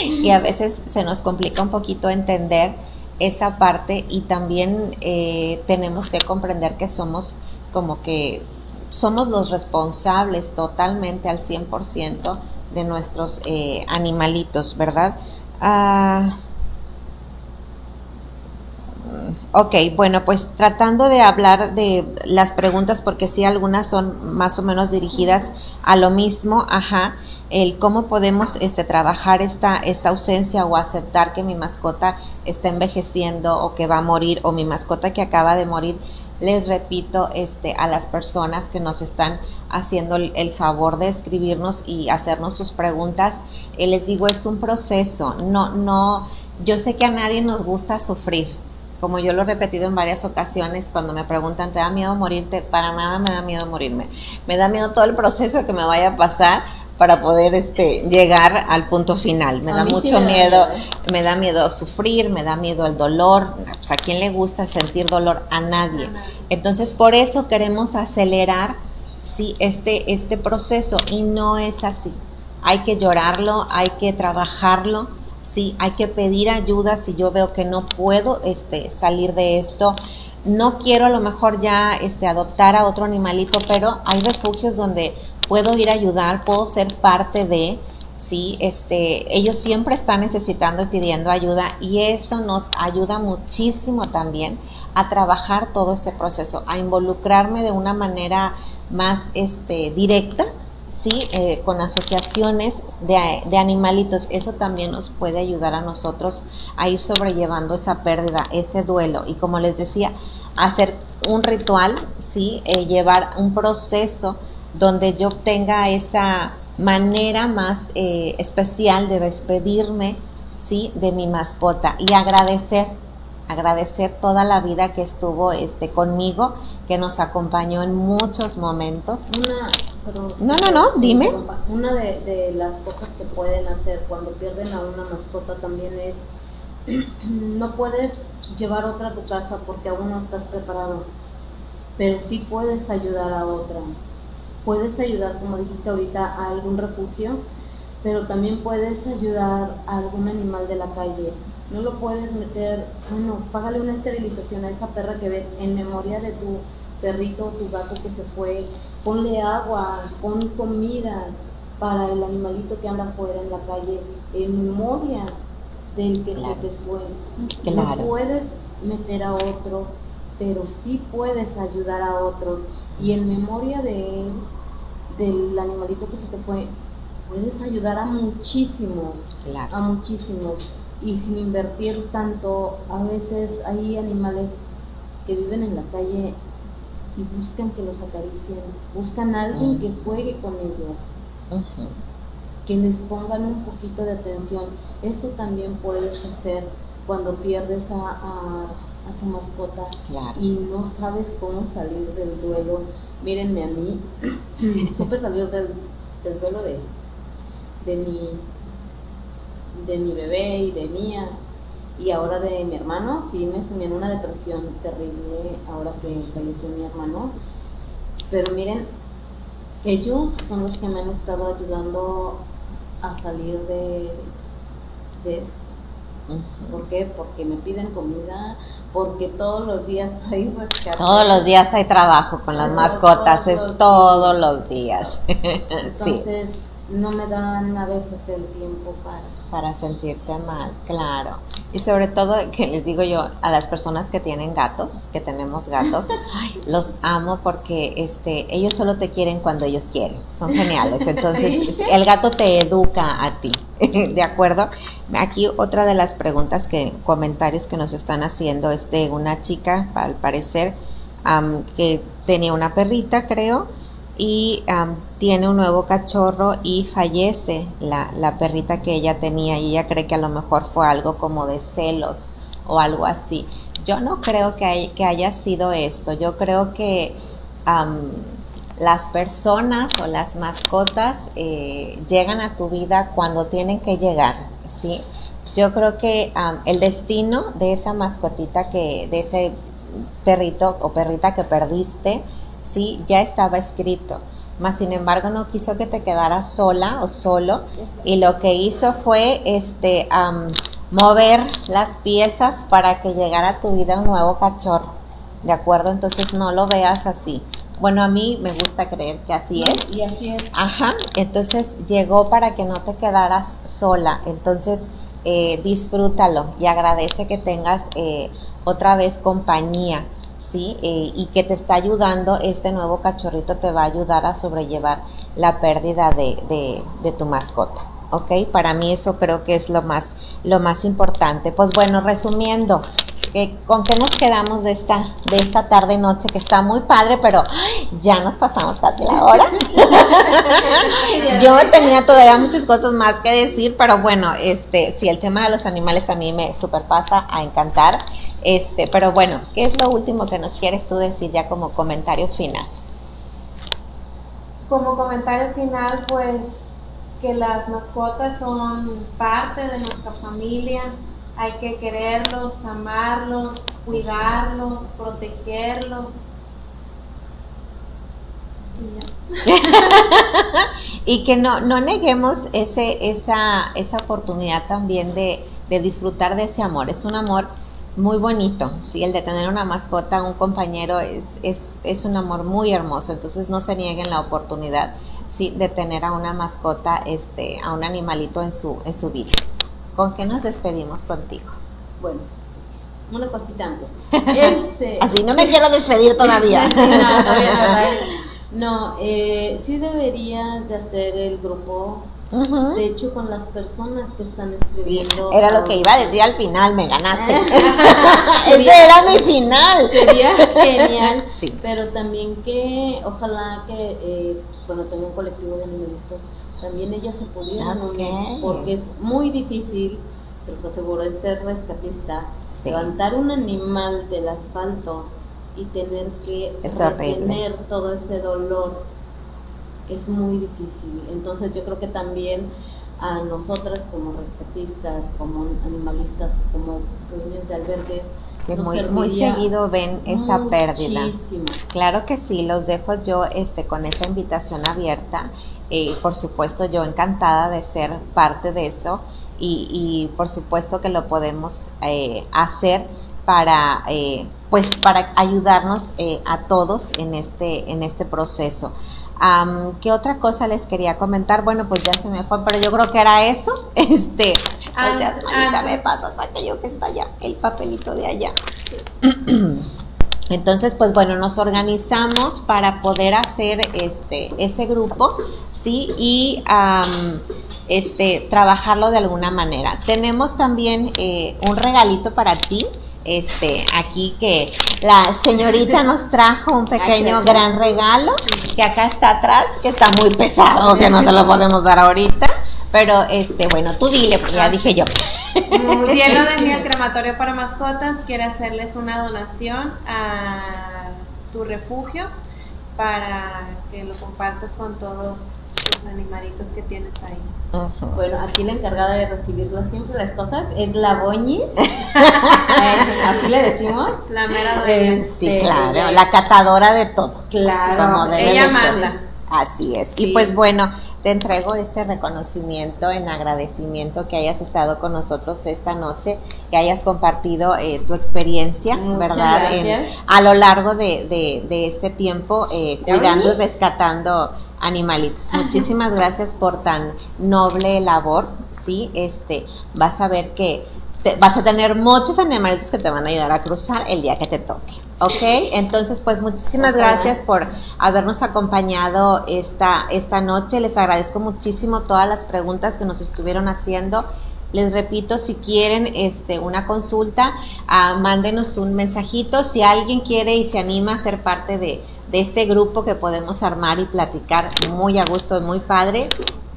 Speaker 1: y a veces se nos complica un poquito entender esa parte y también eh, tenemos que comprender que somos como que somos los responsables totalmente al 100% de nuestros eh, animalitos, ¿verdad? Ah, Ok, bueno, pues tratando de hablar de las preguntas, porque sí, algunas son más o menos dirigidas a lo mismo, ajá, el cómo podemos este, trabajar esta, esta ausencia o aceptar que mi mascota está envejeciendo o que va a morir o mi mascota que acaba de morir. Les repito este, a las personas que nos están haciendo el, favor de escribirnos y hacernos sus preguntas, eh, les digo, es un proceso, no, no, yo sé que a nadie nos gusta sufrir, como yo lo he repetido en varias ocasiones, cuando me preguntan, ¿te da miedo morirte? Para nada me da miedo morirme. Me da miedo todo el proceso que me vaya a pasar para poder este, llegar al punto final. Me da mucho miedo, me da miedo sufrir, me da miedo el dolor. Pues, ¿A quién le gusta sentir dolor? A nadie. Entonces, por eso queremos acelerar sí, este, este proceso y no es así. Hay que llorarlo, hay que trabajarlo sí, hay que pedir ayuda si yo veo que no puedo este, salir de esto. No quiero a lo mejor ya este, adoptar a otro animalito, pero hay refugios donde puedo ir a ayudar, puedo ser parte de, sí, este, ellos siempre están necesitando y pidiendo ayuda y eso nos ayuda muchísimo también a trabajar todo ese proceso, a involucrarme de una manera más este, directa ¿sí? Eh, con asociaciones de, de, animalitos. Eso también nos puede ayudar a nosotros a ir sobrellevando esa pérdida, ese duelo. Y como les decía, hacer un ritual, ¿sí? Eh, llevar un proceso donde yo tenga esa manera más eh, especial de despedirme, ¿sí? De mi mascota y agradecer agradecer toda la vida que estuvo este conmigo, que nos acompañó en muchos momentos.
Speaker 2: Una,
Speaker 1: no, no, no, dime.
Speaker 2: Una de, las cosas que pueden hacer cuando pierden a una mascota también es, no puedes llevar otra a tu casa porque aún no estás preparado. pero sí puedes ayudar a otra. Puedes ayudar, como dijiste ahorita, a algún refugio, pero también puedes ayudar a algún animal de la calle. No lo puedes meter, bueno, págale una esterilización a esa perra que ves en memoria de tu perrito o tu gato que se fue. Ponle agua, pon comida para el animalito que anda afuera en la calle, en memoria del que se te fue. No puedes meter a otro, pero sí puedes ayudar a otros. Y en memoria de él, del animalito que se te fue, puedes ayudar a muchísimos, a muchísimos. Y sin invertir tanto, a veces hay animales que viven en la calle y buscan que los acaricien, buscan a alguien mm. que juegue con ellos, que les pongan un poquito de atención. Esto también puedes hacer cuando pierdes a, tu mascota y no sabes cómo salir del duelo. Mírenme a mí, supe salir del, del duelo de, de mi, de mi bebé y de mía y ahora de mi hermano, sí me sumí en una depresión terrible ahora que falleció mi hermano. Pero miren, ellos son los que me han estado ayudando a salir de, de eso. ¿Por qué? Porque me piden comida, porque todos los días hay rescate.
Speaker 1: Todos los días hay trabajo con las mascotas, es todos los días.
Speaker 2: Entonces, no me dan a veces el tiempo para...
Speaker 1: Para sentirte mal, claro. Y sobre todo, que les digo yo a las personas que tienen gatos, que tenemos gatos, los amo porque este, ellos solo te quieren cuando ellos quieren. Son geniales. Entonces, el gato te educa a ti. ¿De acuerdo? Aquí otra de las preguntas que, comentarios que nos están haciendo es de una chica, al parecer, que tenía una perrita, creo, y tiene un nuevo cachorro y fallece la, la, perrita que ella tenía y ella cree que a lo mejor fue algo como de celos o algo así. Yo no creo que, que haya sido esto, yo creo que las personas o las mascotas eh, llegan a tu vida cuando tienen que llegar, ¿sí? Yo creo que el destino de esa mascotita que, de ese perrito o perrita que perdiste, sí, ya estaba escrito. Mas sin embargo no quiso que te quedaras sola o solo y lo que hizo fue este mover las piezas para que llegara a tu vida un nuevo cachorro. ¿De acuerdo? Entonces no lo veas así. Bueno, a mí me gusta creer que así es.
Speaker 2: Y así es.
Speaker 1: Ajá, entonces llegó para que no te quedaras sola. Entonces eh, disfrútalo y agradece que tengas eh, otra vez compañía ¿sí? Eh, y que te está ayudando, este nuevo cachorrito te va a ayudar a sobrellevar la pérdida de, de, tu mascota. ¿Ok? Para mí eso creo que es lo más, lo más importante. Pues bueno, resumiendo, ¿con qué nos quedamos de esta, de esta tarde noche que está muy padre, pero ya nos pasamos casi la hora? Yo tenía todavía muchas cosas más que decir, pero bueno, este, si el tema de los animales a mí me superpasa a encantar. Este, pero bueno, ¿qué es lo último que nos quieres tú decir ya como comentario final?
Speaker 3: Como comentario final, pues que las mascotas son parte de nuestra familia, hay que quererlos, amarlos, cuidarlos, protegerlos.
Speaker 1: y que no, no neguemos ese, esa, esa oportunidad también de, de disfrutar de ese amor. Es un amor muy bonito, sí, el de tener una mascota, un compañero es, es, es un amor muy hermoso, entonces no se nieguen la oportunidad, sí, de tener a una mascota, este, a un animalito en su, en su vida. ¿Con qué nos despedimos contigo?
Speaker 2: Bueno, una cosita Este,
Speaker 1: Así no me quiero despedir todavía.
Speaker 2: no, eh, sí deberías de hacer el grupo de hecho, con las personas que están escribiendo.
Speaker 1: era lo que iba a decir al final, me ganaste. Ese era mi final.
Speaker 2: Sería genial. Sí. Pero también que, ojalá que eh, cuando tenga un colectivo de animalistas, también ellas se pudieran unir, porque es muy difícil, se los aseguro, es ser rescatista, levantar un animal del asfalto y tener que tener todo ese dolor es muy difícil. Entonces yo creo que también a nosotras como rescatistas, como animalistas, como dueños de albergues,
Speaker 1: que muy, muy seguido ven esa pérdida. Claro que sí, los dejo yo este, con esa invitación abierta. Y por supuesto, yo encantada de ser parte de eso y, por supuesto que lo podemos eh, hacer para, eh, pues, para ayudarnos eh, a todos en este, en este proceso. ¿Qué otra cosa les quería comentar? Bueno, pues ya se me fue, pero yo creo que era eso. Este, o sea, manita, me pasas aquello que está allá, el papelito de allá. Entonces, pues bueno, nos organizamos para poder hacer este ese grupo, sí, y este trabajarlo de alguna manera. Tenemos también eh, un regalito para ti este, aquí que la señorita nos trajo un pequeño gran regalo que acá está atrás, que está muy pesado, que no te lo podemos dar ahorita. Pero, este, bueno, tú dile, porque ya dije yo.
Speaker 3: Cielo de mi crematorio para mascotas quiere hacerles una donación a tu refugio para que lo compartas con todos los animalitos que tienes ahí.
Speaker 2: Bueno, aquí la encargada de recibirlo siempre las cosas es la Boñis. Así le decimos.
Speaker 3: La mera de
Speaker 1: Sí, claro, la catadora de todo.
Speaker 3: Claro, ella manda.
Speaker 1: Así es. Y pues bueno, te entrego este reconocimiento en agradecimiento que hayas estado con nosotros esta noche, que hayas compartido eh, tu experiencia, ¿verdad? a lo largo de, de, este tiempo, eh, cuidando y rescatando animalitos. Muchísimas gracias por tan noble labor, ¿sí? Este, vas a ver que vas a tener muchos animalitos que te van a ayudar a cruzar el día que te toque. ¿Ok? Entonces, pues muchísimas gracias por habernos acompañado esta, esta noche. Les agradezco muchísimo todas las preguntas que nos estuvieron haciendo. Les repito, si quieren este, una consulta, ah, mándenos un mensajito. Si alguien quiere y se anima a ser parte de, de este grupo que podemos armar y platicar muy a gusto, muy padre,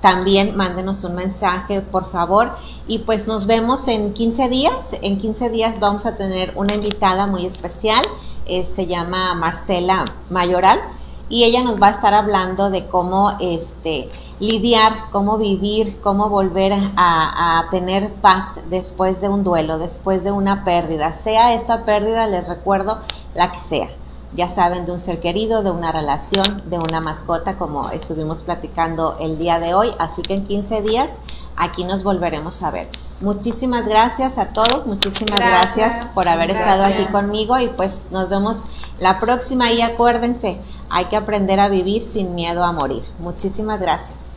Speaker 1: también mándenos un mensaje, por favor. Y pues nos vemos en 15 días. En 15 días vamos a tener una invitada muy especial. Eh, se llama Marcela Mayoral. Y ella nos va a estar hablando de cómo este, lidiar, cómo vivir, cómo volver a, a tener paz después de un duelo, después de una pérdida. Sea esta pérdida, les recuerdo, la que sea ya saben, de un ser querido, de una relación, de una mascota, como estuvimos platicando el día de hoy. Así que en 15 días aquí nos volveremos a ver. Muchísimas gracias a todos, muchísimas gracias, por haber estado aquí conmigo y pues nos vemos la próxima y acuérdense, hay que aprender a vivir sin miedo a morir. Muchísimas gracias.